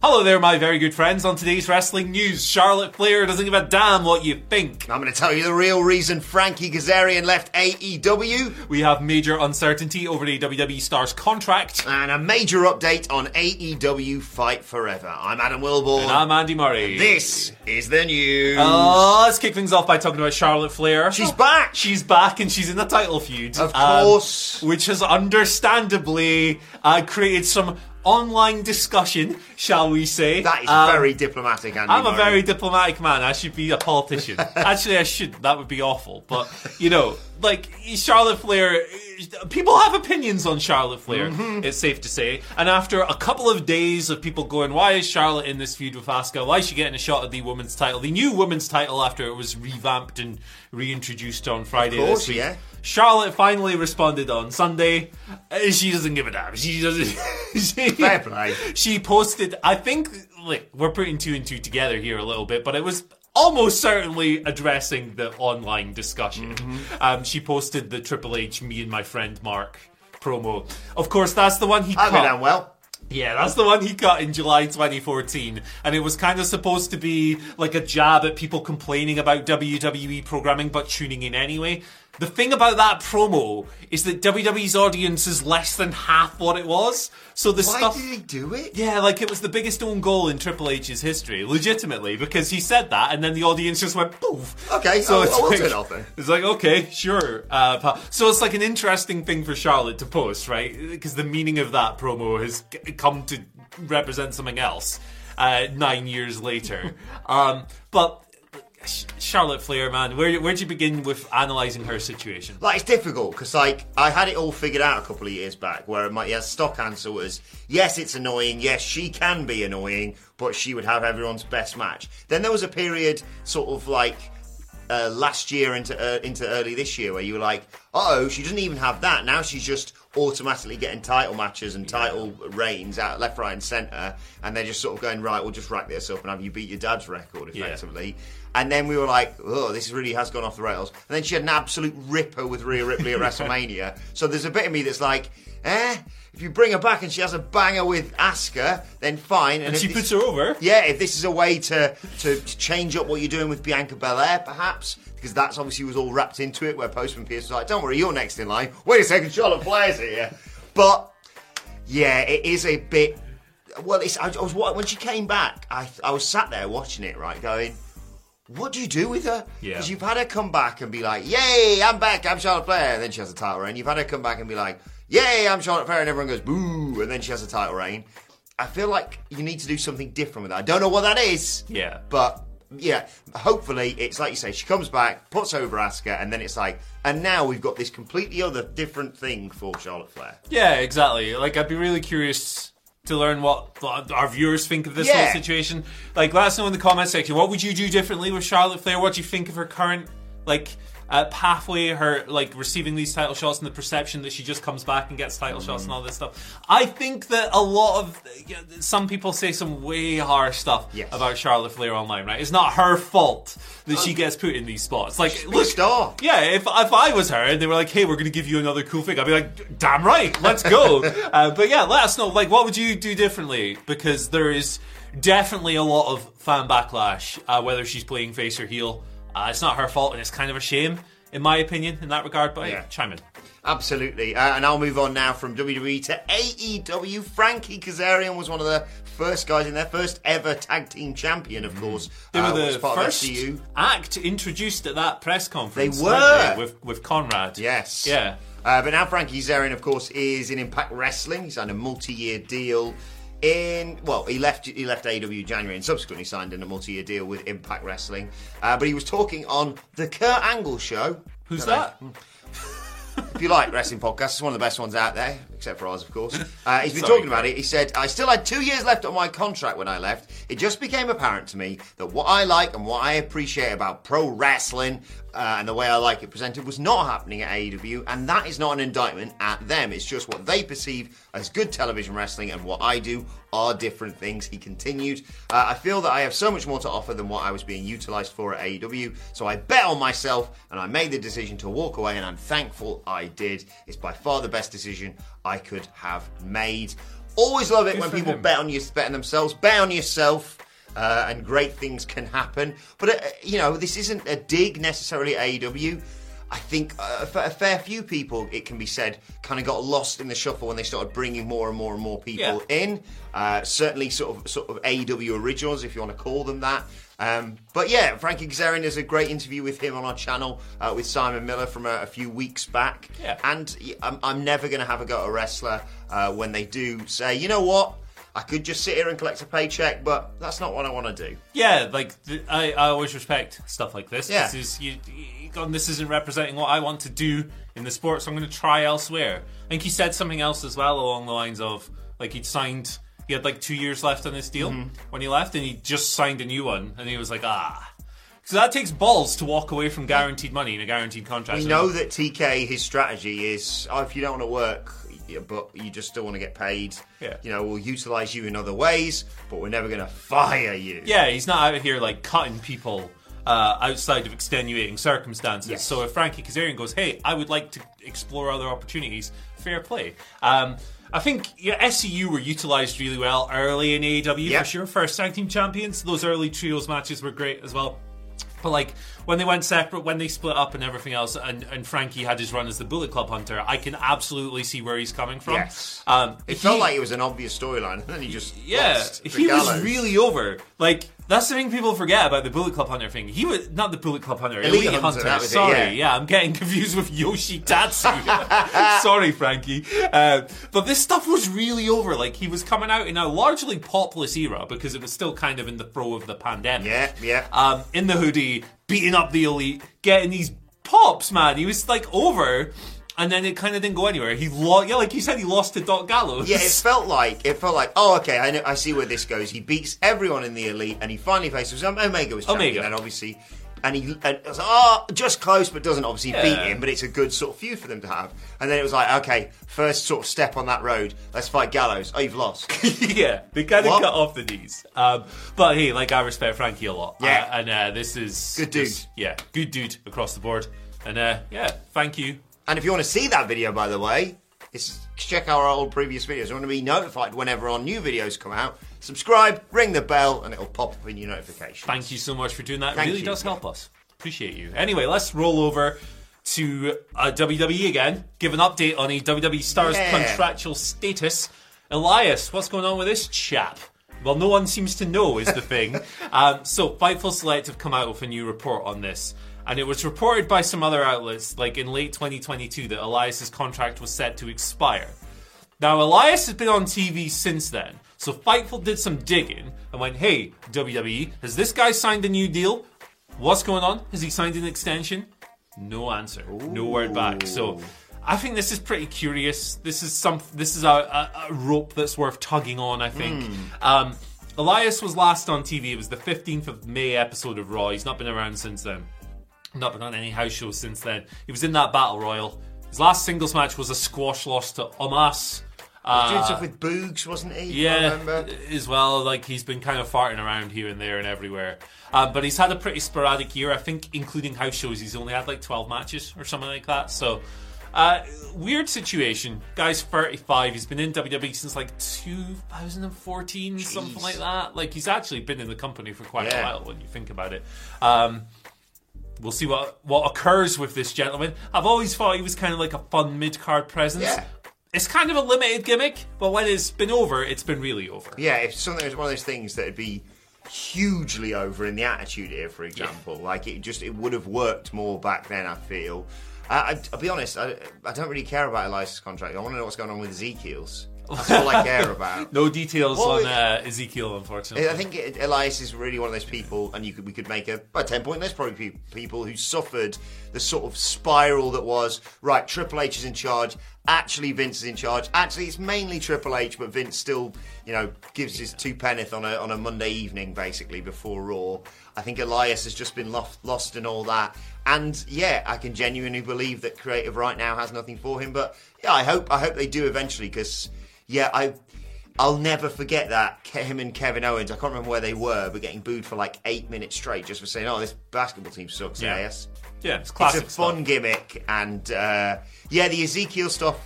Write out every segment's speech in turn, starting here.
Hello there, my very good friends. On today's wrestling news, Charlotte Flair doesn't give a damn what you think. I'm going to tell you the real reason Frankie Kazarian left AEW We have major uncertainty over the WWE star's contract. and a major update on AEW Fight Forever. I'm Adam Wilbourn. And I'm Andy Murray. This is the news. Uh, let's kick things off by talking about Charlotte Flair. She's back. She's back and she's in the title feud. Of um, course. which has understandably uh, created some online discussion, shall we say. that is Um, very diplomatic, Andy. I'm a very diplomatic man. I should be a politician. Actually, I should. That would be awful. But, you know, like, Charlotte Flair, people have opinions on Charlotte Flair, Mm-hmm. it's safe to say. And after a couple of days of people going, why is Charlotte in this feud with Asuka? Why is she getting a shot at the women's title? The new women's title after it was revamped and reintroduced on Friday course, this week. yeah. Charlotte finally responded on Sunday. Uh, She doesn't give a damn. She doesn't. she, Fair play. she posted i think like we're putting two and two together here a little bit but it was almost certainly addressing the online discussion um, she posted the triple h me and my friend mark promo of course that's the one he I'll cut well. yeah, that's the one he cut in July 2014. And it was kind of supposed to be like a jab at people complaining about WWE programming but tuning in anyway. The thing about that promo is that WWE's audience is less than half what it was. So the Why stuff. did he do it? Yeah, like it was the biggest own goal in Triple H's history, legitimately, because he said that, and then the audience just went poof. Okay, so I- it's I will like, it off then. It's like okay, sure. Uh, so it's like an interesting thing for Charlotte to post, right? Because the meaning of that promo has come to represent something else uh, nine years later. um, but Charlotte Flair, man, where where'd you begin with analysing her situation? Like it's difficult because like I had it all figured out a couple of years back where my yeah, stock answer was yes it's annoying yes she can be annoying but she would have everyone's best match. Then there was a period sort of like uh, last year into uh, into early this year where you were like oh she doesn't even have that now she's just automatically getting title matches and title reigns out left right and centre and they're just sort of going right we'll just rack this up and have you beat your dad's record Yeah. effectively. And then we were like, oh, this really has gone off the rails. And then she had an absolute ripper with Rhea Ripley at WrestleMania. So there's a bit of me that's like, eh, if you bring her back and she has a banger with Asuka, then fine. And if she this- puts her over. Yeah, if this is a way to, to change up what you're doing with Bianca Belair, perhaps, because that's obviously was all wrapped into it, where Postman Pearce was like, don't worry, you're next in line. Wait a second, Charlotte Flair's here. But, yeah, it is a bit. Well, it's, I, I was when she came back. I I was sat there watching it, right, going, "What do you do with her?" Yeah. Because you've had her come back and be like, "Yay, I'm back, I'm Charlotte Flair," and then she has a title reign. You've had her come back and be like, "Yay, I'm Charlotte Flair," and everyone goes boo, and then she has a title reign. I feel like you need to do something different with that. I don't know what that is. Yeah. But yeah, hopefully it's like you say, she comes back, puts over Asuka, and then it's like, and now we've got this completely other different thing for Charlotte Flair. Yeah, exactly. Like, I'd be really curious to learn what our viewers think of this Yeah. whole situation. Like, let us know in the comment section. What would you do differently with Charlotte Flair? What do you think of her current like uh, pathway her like receiving these title shots and the perception that she just comes back and gets title shots and all this stuff. I think that a lot of yeah, some people say some way harsh stuff Yes. about Charlotte Flair online. Right, it's not her fault that she gets put in these spots. Like, a star. yeah, if, if I was her and they were like, hey, we're going to give you another cool thing, I'd be like, damn right, let's go. uh, but yeah, let us know. Like, what would you do differently? Because there is definitely a lot of fan backlash, uh, whether she's playing face or heel. Uh, it's not her fault, and it's kind of a shame, in my opinion, in that regard. But Yeah. chime in. Absolutely. Uh, and I'll move on now from WWE to AEW. Frankie Kazarian was one of the first guys in their first ever tag team champion, of course. They were uh, the first of act introduced at that press conference. They were. they, with with Conrad. Yes. Yeah. Uh, but now Frankie Kazarian, of course, is in Impact Wrestling. He signed a multi-year deal in well, he left he left AEW in January and subsequently signed in a multi-year deal with Impact Wrestling. Uh, but he was talking on the Kurt Angle show. Who's that? If you like wrestling podcasts, it's one of the best ones out there, except for ours, of course. Uh, he's been Sorry, talking about it. He said, I still had two years left on my contract when I left. It just became apparent to me that what I like and what I appreciate about pro wrestling uh, and the way I like it presented was not happening at AEW, and that is not an indictment at them. It's just what they perceive as good television wrestling and what I do are different things. He continued, uh, I feel that I have so much more to offer than what I was being utilized for at AEW, so I bet on myself and I made the decision to walk away, and I'm thankful I did. It's by far the best decision I could have made. Always love it Good when people him. bet on you, bet on themselves, bet on yourself. Uh, and great things can happen, but uh, you know this isn't a dig necessarily at AEW. I think uh, a a fair few people, it can be said, kind of got lost in the shuffle when they started bringing more and more and more people Yeah. in. Uh, certainly, sort of sort of AEW originals, if you want to call them that. Um, but yeah, Frankie Kazarian there's a great interview with him on our channel uh, with Simon Miller from a, a few weeks back. Yeah. And I'm, I'm never going to have a go at a wrestler uh, when they do say, you know what, I could just sit here and collect a paycheck, but that's not what I want to do. Yeah, like th- I, I always respect stuff like this. Yeah. This is you, you, this isn't representing what I want to do in the sport, so I'm going to try elsewhere. I think he said something else as well along the lines of like he'd signed, he had like two years left on his deal Mm-hmm. when he left, and he just signed a new one, and he was like, ah. So that takes balls to walk away from guaranteed money in a guaranteed contract. We know that TK, his strategy is, oh, if you don't want to work, but you just still want to get paid, Yeah. you know, we'll utilize you in other ways, but we're never going to fire you. Yeah, he's not out here like cutting people uh, outside of extenuating circumstances. Yes. So if Frankie Kazarian goes, "Hey, I would like to explore other opportunities," fair play. Um, I think yeah, SCU were utilized really well early in AEW Yeah. for sure. First tag team champions. Those early trios matches were great as well. But like when they went separate, when they split up and everything else, and, and Frankie had his run as the Bullet Club Hunter, I can absolutely see where he's coming from. Yes. Um, It he- felt like it was an obvious storyline, and then he just yeah, he was really over. Like that's the thing people forget about the Bullet Club Hunter thing. He was not the Bullet Club Hunter, Elite Elite, Hunter, Hunter. was it, Sorry, yeah. yeah. I'm getting confused with Yoshi Tatsu. Sorry, Frankie. Uh, but this stuff was really over. Like he was coming out in a largely popless era because it was still kind of in the throw of the pandemic. Yeah, yeah. Um, in the hoodie, beating up the elite, getting these pops, man. He was like over. And then it kind of didn't go anywhere. He lost, yeah, like you said, he lost to Doc Gallows. Yeah, it felt like it felt like oh okay, I know, I see where this goes. He beats everyone in the elite, and he finally faces um, Omega was champion, Omega. and obviously, and he and it was like, oh just close, but doesn't obviously beat him. But it's a good sort of feud for them to have. And then it was like okay, first sort of step on that road. Let's fight Gallows. Oh, you've lost. yeah, they kind of What? cut off the knees. Um, but hey, like I respect Frankie a lot. Yeah. Uh, and uh, this is Good dude. this- yeah, good dude across the board. And uh, yeah, thank you. And if you want to see that video, by the way, it's check our old previous videos. You want to be notified whenever our new videos come out. Subscribe, ring the bell, and it'll pop up in your notifications. Thank you so much for doing that. Thank it really you. does help us. Appreciate you. Anyway, let's roll over to uh, WWE again. Give an update on a WWE star's Yeah. contractual status. Elias, what's going on with this chap? Well, no one seems to know, is the thing. um, so, Fightful Select have come out with a new report on this. And it was reported by some other outlets, like in late 2022, that Elias's contract was set to expire. Now, Elias has been on TV since then, so Fightful did some digging and went, hey, WWE, has this guy signed a new deal? What's going on? Has he signed an extension? No answer. No word back. So I think this is pretty curious. This is some. This is a, a, a rope that's worth tugging on. I think. Um, Elias was last on TV. It was the 15th of May episode of Raw. He's not been around since then. Not been on any house shows since then. He was in that battle royal. His last singles match was a squash loss to Omos. Doing Uh, stuff with Boogs, wasn't he? Yeah, as well. Like he's been kind of farting around here and there and everywhere. Uh, but he's had a pretty sporadic year. I think, including house shows, he's only had like twelve matches or something like that. So, uh, weird situation. Guy's thirty-five. He's been in WWE since like 2014, something like that. Like he's actually been in the company for quite a while when you think about it. Um, we'll see what what occurs with this gentleman. I've always thought he was kind of like a fun mid-card presence. Yeah. It's kind of a limited gimmick, but when it's been over, it's been really over. Yeah, if something was one of those things that would be hugely over in the Attitude Era, for example, like it just it would have worked more back then. I feel. I, I, I'll be honest. I, I don't really care about Elias' contract. I want to know what's going on with Ezekiel's. That's all I care about. No details Well, on uh, Ezekiel, unfortunately. I think it, Elias is really one of those people, and you could we could make a, a ten point list probably pe- people who suffered the sort of spiral that was right. Triple H is in charge. Actually, Vince is in charge. Actually, it's mainly Triple H, but Vince still, you know, gives his two penneth on a on a Monday evening, basically before Raw. I think Elias has just been lost, lost in all that, and yeah, I can genuinely believe that creative right now has nothing for him. But yeah, I hope I hope they do eventually because yeah, I. I'll never forget that him and Kevin Owens. I can't remember where they were, but getting booed for like eight minutes straight just for saying, "Oh, this basketball team sucks." Yeah. Yes. yeah, it's classic It's a fun stuff. gimmick, and uh, yeah, the Ezekiel stuff.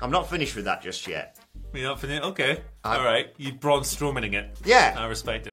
I'm not finished with that just yet. You're not finished? Okay. All right. You Braun Strowmaning it. Yeah. I respect it.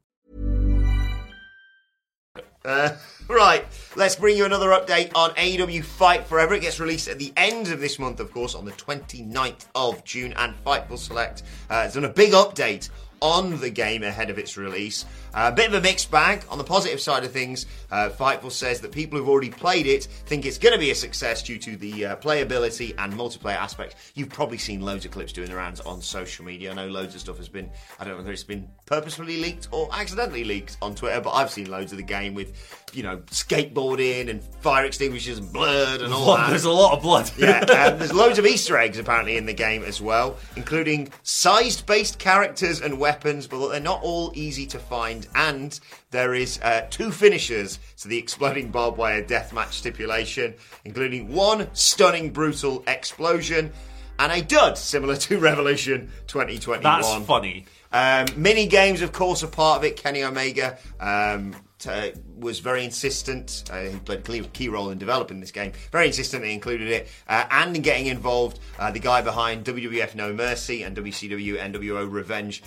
Uh, right, let's bring you another update on AEW Fight Forever. It gets released at the end of this month, of course, on the 29th of June, and Fightful Select uh, has done a big update on the game ahead of its release. A bit of a mixed bag. On the positive side of things, uh, Fightful says that people who've already played it think it's going to be a success due to the uh, playability and multiplayer aspect. You've probably seen loads of clips doing the rounds on social media. I know loads of stuff has been, I don't know whether it's been purposefully leaked or accidentally leaked on Twitter, but I've seen loads of the game with, you know, skateboarding and fire extinguishers and blood and all that. There's a lot of blood. Yeah, um, there's loads of Easter eggs apparently in the game as well, including sized based characters and weapons, but they're not all easy to find. And there is uh, two finishers to the exploding barbed wire deathmatch stipulation, including one stunning brutal explosion and a dud similar to Revolution 2021. That's funny. Um, mini games, of course, are part of it. Kenny Omega um, t- was very insistent. Uh, he played a key- key role in developing this game. Very insistent they included it. Uh, and in getting involved, uh, the guy behind WWF No Mercy and WCW NWO Revenge.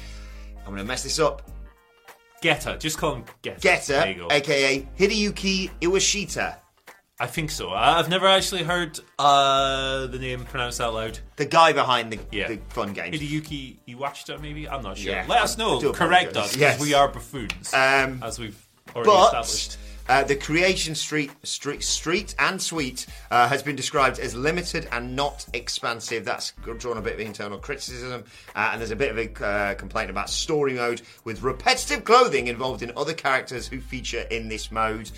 I'm going to mess this up. Geta. Just call him Geta. Geta, There you go. aka Hideyuki Iwashita. I think so. I- I've never actually heard uh, the name pronounced out loud. The guy behind the, Yeah. the fun games. Hideyuki Iwachita, maybe? I'm not sure. Yeah. Let us know. I do Correct us, because Yes. we are buffoons. Um, as we've already But established. Uh, the Creation Street, Street, Street and Suite uh, has been described as limited and not expansive. That's drawn a bit of internal criticism, uh, and there's a bit of a uh, complaint about story mode with repetitive clothing involved in other characters who feature in this mode.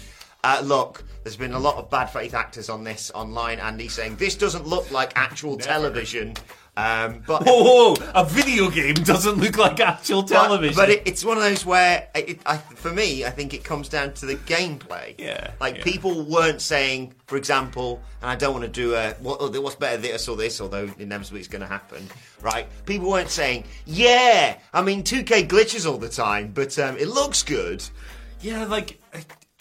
Uh, look, there's been a lot of bad faith actors on this online, Andy, saying this doesn't look like actual television. Um, but Whoa, whoa, a video game doesn't look like actual television. But, it, it's one of those where, it, I, for me, I think it comes down to the gameplay. Yeah, Like yeah. people weren't saying, for example, and I don't want to do a what, oh, what's better this or this, although inevitably it's going to happen, right? People weren't saying, yeah, I mean 2K glitches all the time, but um, it looks good. Yeah, like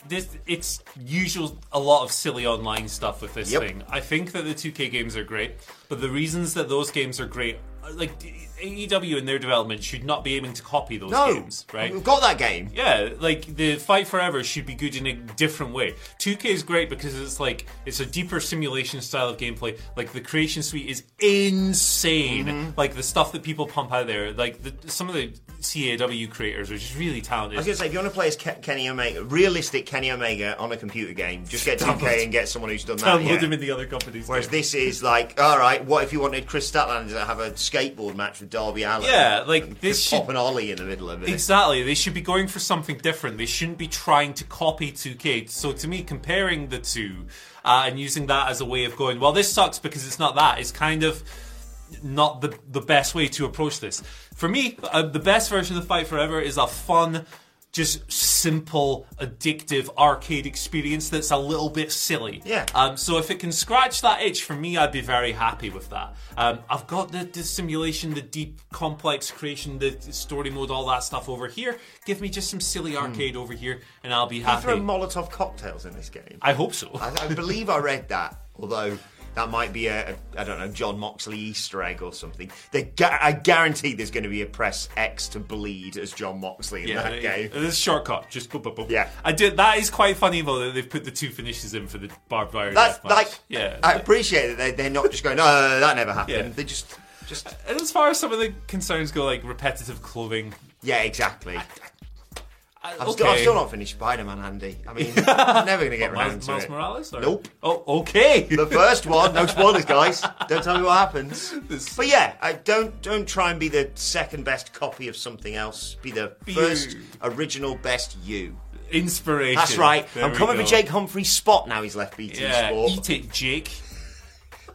this, it's usual a lot of silly online stuff with this Yep. thing. I think that the 2K games are great, but the reasons that those games are great, like AEW in their development should not be aiming to copy those No, games, right? We've got that game. Yeah, like the Fight Forever should be good in a different way. 2K is great because it's like it's a deeper simulation style of gameplay. Like the Creation Suite is insane. Mm-hmm. Like the stuff that people pump out there. Like the, some of the CAW creators are just really talented. I was to say, if you want to play as Ke- Kenny Omega, realistic Kenny Omega on a computer game, just get 2K and get someone who's done that. Download yeah. them in the other companies. Whereas too. this is like, all right, what if you wanted Kris Statlander to have a skateboard match with Darby Allin? Yeah, like this should pop an ollie in the middle of it. Exactly. They should be going for something different. They shouldn't be trying to copy 2K. So to me, comparing the two uh, and using that as a way of going, well, this sucks because it's not that. It's kind of not the the best way to approach this. For me, uh, the best version of the Fight Forever is a fun, just simple, addictive arcade experience that's a little bit silly. Yeah. Um, so if it can scratch that itch for me, I'd be very happy with that. Um, I've got the, the simulation, the deep, complex creation, the story mode, all that stuff over here. Give me just some silly arcade over here, and I'll be You happy. throw Molotov cocktails in this game. I hope so. I, I believe I read that, although that might be a, a I don't know Jon Moxley Easter egg or something. They, I guarantee there's going to be a press X to bleed as Jon Moxley in that game. This is shortcut. Just boop, boop, boop. Yeah. I did. That is quite funny though that they've put the two finishes in for the barbed wire. That's like, yeah. I appreciate that they, they're not just going, no, no, no, that never happened. Yeah. They just, just, and as far as some of the concerns go, like repetitive clothing. yeah, exactly. uh, I'm, okay. still, I'm still not finished Spider-Man, Andy. I mean, I'm never going to get around Miles, to Miles it. Morales? Or? Nope. Oh, okay. The first one, no spoilers, guys. Don't tell me what happens. This- But yeah, I don't don't try and be the second best copy of something else. Be the first original best you. Inspiration. That's right. There I'm coming go. for Jake Humphrey's spot now. He's left BT Yeah, Sport. eat it, Jake.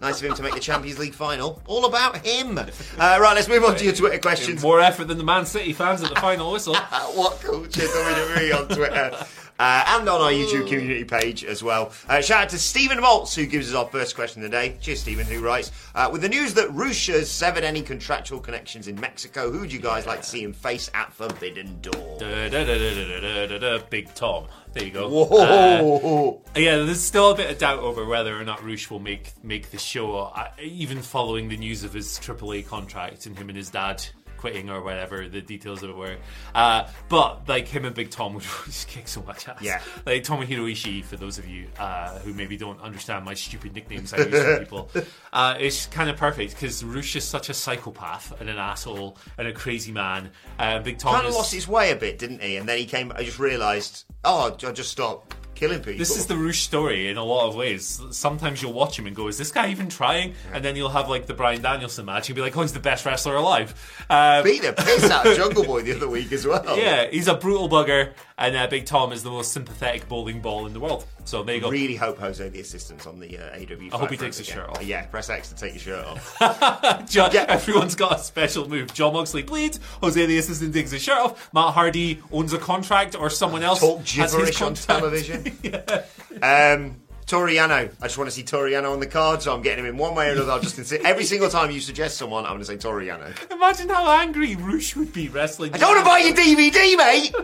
Nice of him to make the Champions League final. All about him. Uh, right, let's move on to your Twitter questions. More effort than the Man City fans at the final whistle. WhatCulture WWE on Twitter uh, and on our YouTube community page as well. Uh, shout out to Stephen Maltz who gives us our first question of the day. Cheers, Stephen, who writes uh, with the news that Rush has severed any contractual connections in Mexico. Who would you guys like to see him face at Forbidden Door? Da, da, da, Big Tom. There you go. Whoa! Yeah, there's still a bit of doubt over whether or not Roosh will make make the show, uh, even following the news of his AAA contract and him and his dad quitting or whatever the details of it were. Uh, but like him and Big Tom would just kick so much ass. Yeah. like Tomohiro Ishii. For those of you uh, who maybe don't understand my stupid nicknames I use for people, uh, it's kind of perfect because Roosh is such a psychopath and an asshole and a crazy man. Uh, Big Tom Kind of is, lost his way a bit, didn't he? And then he came. I just realised. Oh, I'll just stop killing people. This is the Roosh story in a lot of ways. Sometimes you'll watch him and go, "Is this guy even trying?" And then you'll have like the Bryan Danielson match. You'll be like, "Oh, he's the best wrestler alive." Uh, beat the piss out of Jungle Boy the other week as well. yeah, he's a brutal bugger, and uh, Big Tom is the most sympathetic bowling ball in the world. So there you go. Really hope Jose the assistant's on the uh, AW. I hope he takes his shirt off. Yeah, press X to take your shirt off. Yeah. Everyone's got a special move. Jon Moxley bleeds. Jose the assistant takes his shirt off. Matt Hardy owns a contract, or someone else Talk has his gibberish on contract. television. Um, Toriano. I just want to see Toriano on the card, so I'm getting him in one way or another. I'll just consider every single time you suggest someone, I'm going to say Toriano. Imagine how angry Roosh would be wrestling. I don't want to buy your DVD, mate.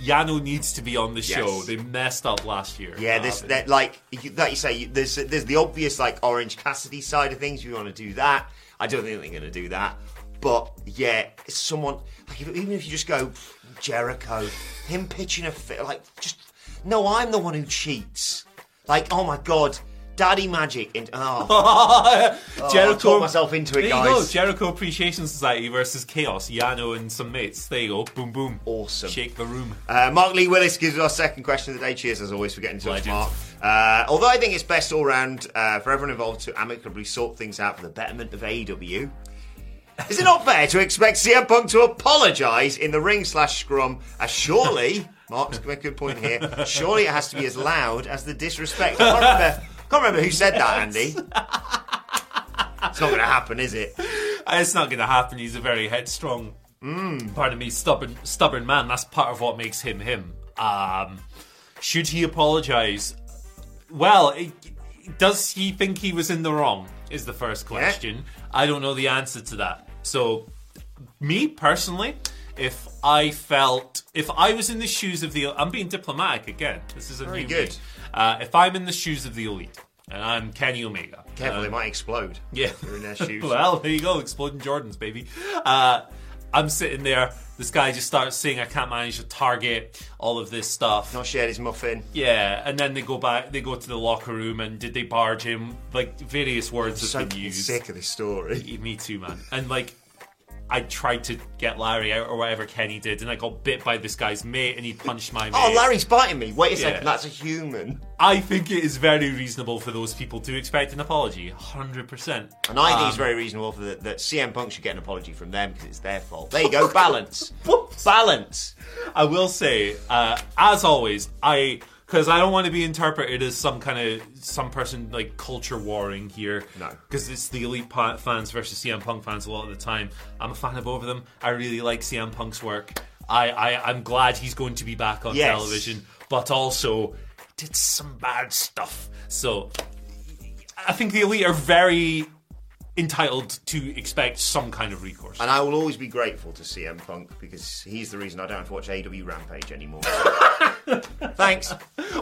Yano needs to be on the show. Yes. They messed up last year. Yeah, this that like you- like you say, there's there's the obvious like Orange Cassidy side of things. You want to do that? I don't think they're going to do that. But yeah, it's someone like if, even if you just go Jericho, him pitching a fit like just no, I'm the one who cheats. Like oh my god, Daddy Magic. In, oh, Jericho. I talked myself into it, there you go. guys. Jericho Appreciation Society versus Chaos. Yano and some mates. There you go. Boom, boom. Awesome. Shake the room. Uh, Mark Lee Willis gives us our second question of the day. Cheers, as always, for getting to us, Mark. Uh, although I think it's best all round uh, for everyone involved to amicably sort things out for the betterment of AEW. Is it not fair to expect CM Punk to apologise in the ring slash scrum? As surely, Mark's got a good point here. Surely it has to be as loud as the disrespect. I can't remember, can't remember who said that, Andy. It's not going to happen, is it? It's not going to happen. He's a very headstrong, Hmm. pardon me, stubborn, stubborn man. That's part of what makes him him. Um, should he apologise? Well, it, does he think he was in the wrong? Is the first question. I don't know the answer to that. So, me personally, if I felt, if I was in the shoes of the, I'm being diplomatic again. This is a Very new good. Uh, if I'm in the shoes of the elite, and I'm Kenny Omega, Careful, uh, they might explode. yeah. You're in their shoes. well, there you go, exploding Jordans, baby. Uh, I'm sitting there. This guy just starts saying, "I can't manage to target all of this stuff." Not shared his muffin. Yeah, and then they go back. They go to the locker room, and did they barge him? Like various words So have been used. sick of this story. Me too, man. And like, I tried to get Larry out or whatever Kenny did, and I got bit by this guy's mate, and he punched my mate. Oh, Larry's biting me. Wait a Yeah. second, that's a human. I think it is very reasonable for those people to expect an apology. Hundred percent. And I think Um, it's very reasonable for the, that CM Punk should get an apology from them because it's their fault. There you go, balance. balance. I will say, uh, as always, I because I don't want to be interpreted as some kind of some person like culture warring here. No. because it's the elite pa- fans versus CM Punk fans a lot of the time. I'm a fan of both of them. I really like CM Punk's work. I, I I'm glad he's going to be back on Yes. television, but also did some bad stuff. So I think the elite are very entitled to expect some kind of recourse. And I will always be grateful to CM Punk because he's the reason I don't have to watch AW Rampage anymore. Thanks.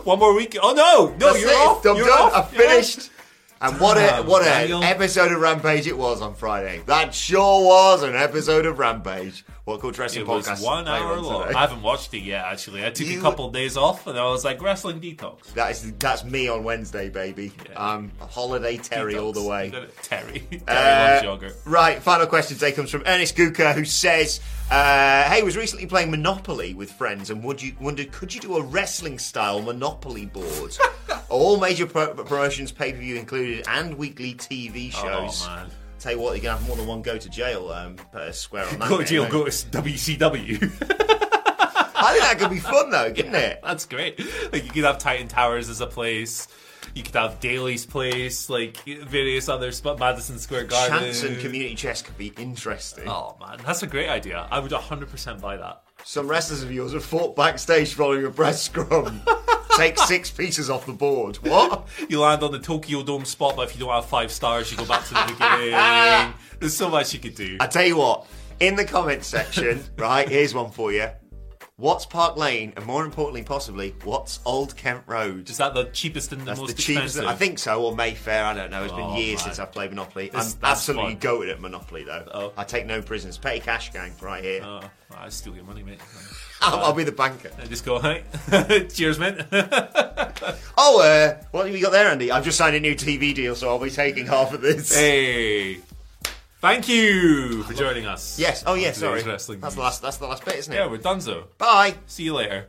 One more week. Oh no, no, That's you're it. off. I'm you're done. off. I've you're finished. And what a what an Daniel. episode of Rampage it was on Friday. That sure was an episode of Rampage. What called Wrestling It was Podcast? one hour on long. today. I haven't watched it yet. Actually, I took You- a couple of days off, and I was like wrestling detox. That is that's me on Wednesday, baby. Um, holiday Terry all the way. Terry. Terry Uh, loves yogurt. Right, final question today comes from Ernest Guka, who says, uh, "Hey, was recently playing Monopoly with friends, and would you wondered could you do a wrestling style Monopoly board? All major pro- promotions, pay per view included, and weekly TV shows. Oh man. Tell you what, you're gonna have more than one go to jail. Um, put a square on that. Go to jail, go to WCW. I think that could be fun though, couldn't it? That's great. Like you could have Titan Towers as a place. You could have Daily's Place, like various other spots, Madison Square Garden. And community chest could be interesting. Oh man, that's a great idea. I would 100% buy that. Some wrestlers of yours have fought backstage following a press scrum. Take six pieces off the board. What? You land on the Tokyo Dome spot, but if you don't have five stars, you go back to the beginning. There's so much you could do. I tell you what, in the comments section, right, here's one for you. What's Park Lane, and more importantly, possibly, what's Old Kent Road? Is that the cheapest and the That's most the cheapest. expensive? I think so, or Mayfair. I don't know. It's been Oh, years man. since I've played Monopoly. This- I'm that's absolutely fun. goated at Monopoly, though. Oh. I take no prisoners. Petty cash gang right here. Oh, I steal your money, mate. I'll, I'll be the banker. I just go, hey, cheers, mate. Oh, uh, what have you got there, Andy? I've just signed a new TV deal, so I'll be taking half of this. hey, thank you for joining us. Yes. Oh, yeah. today's Sorry. Wrestling That's the News. last. That's the last bit, isn't it? Yeah, we're done so. Bye. See you later.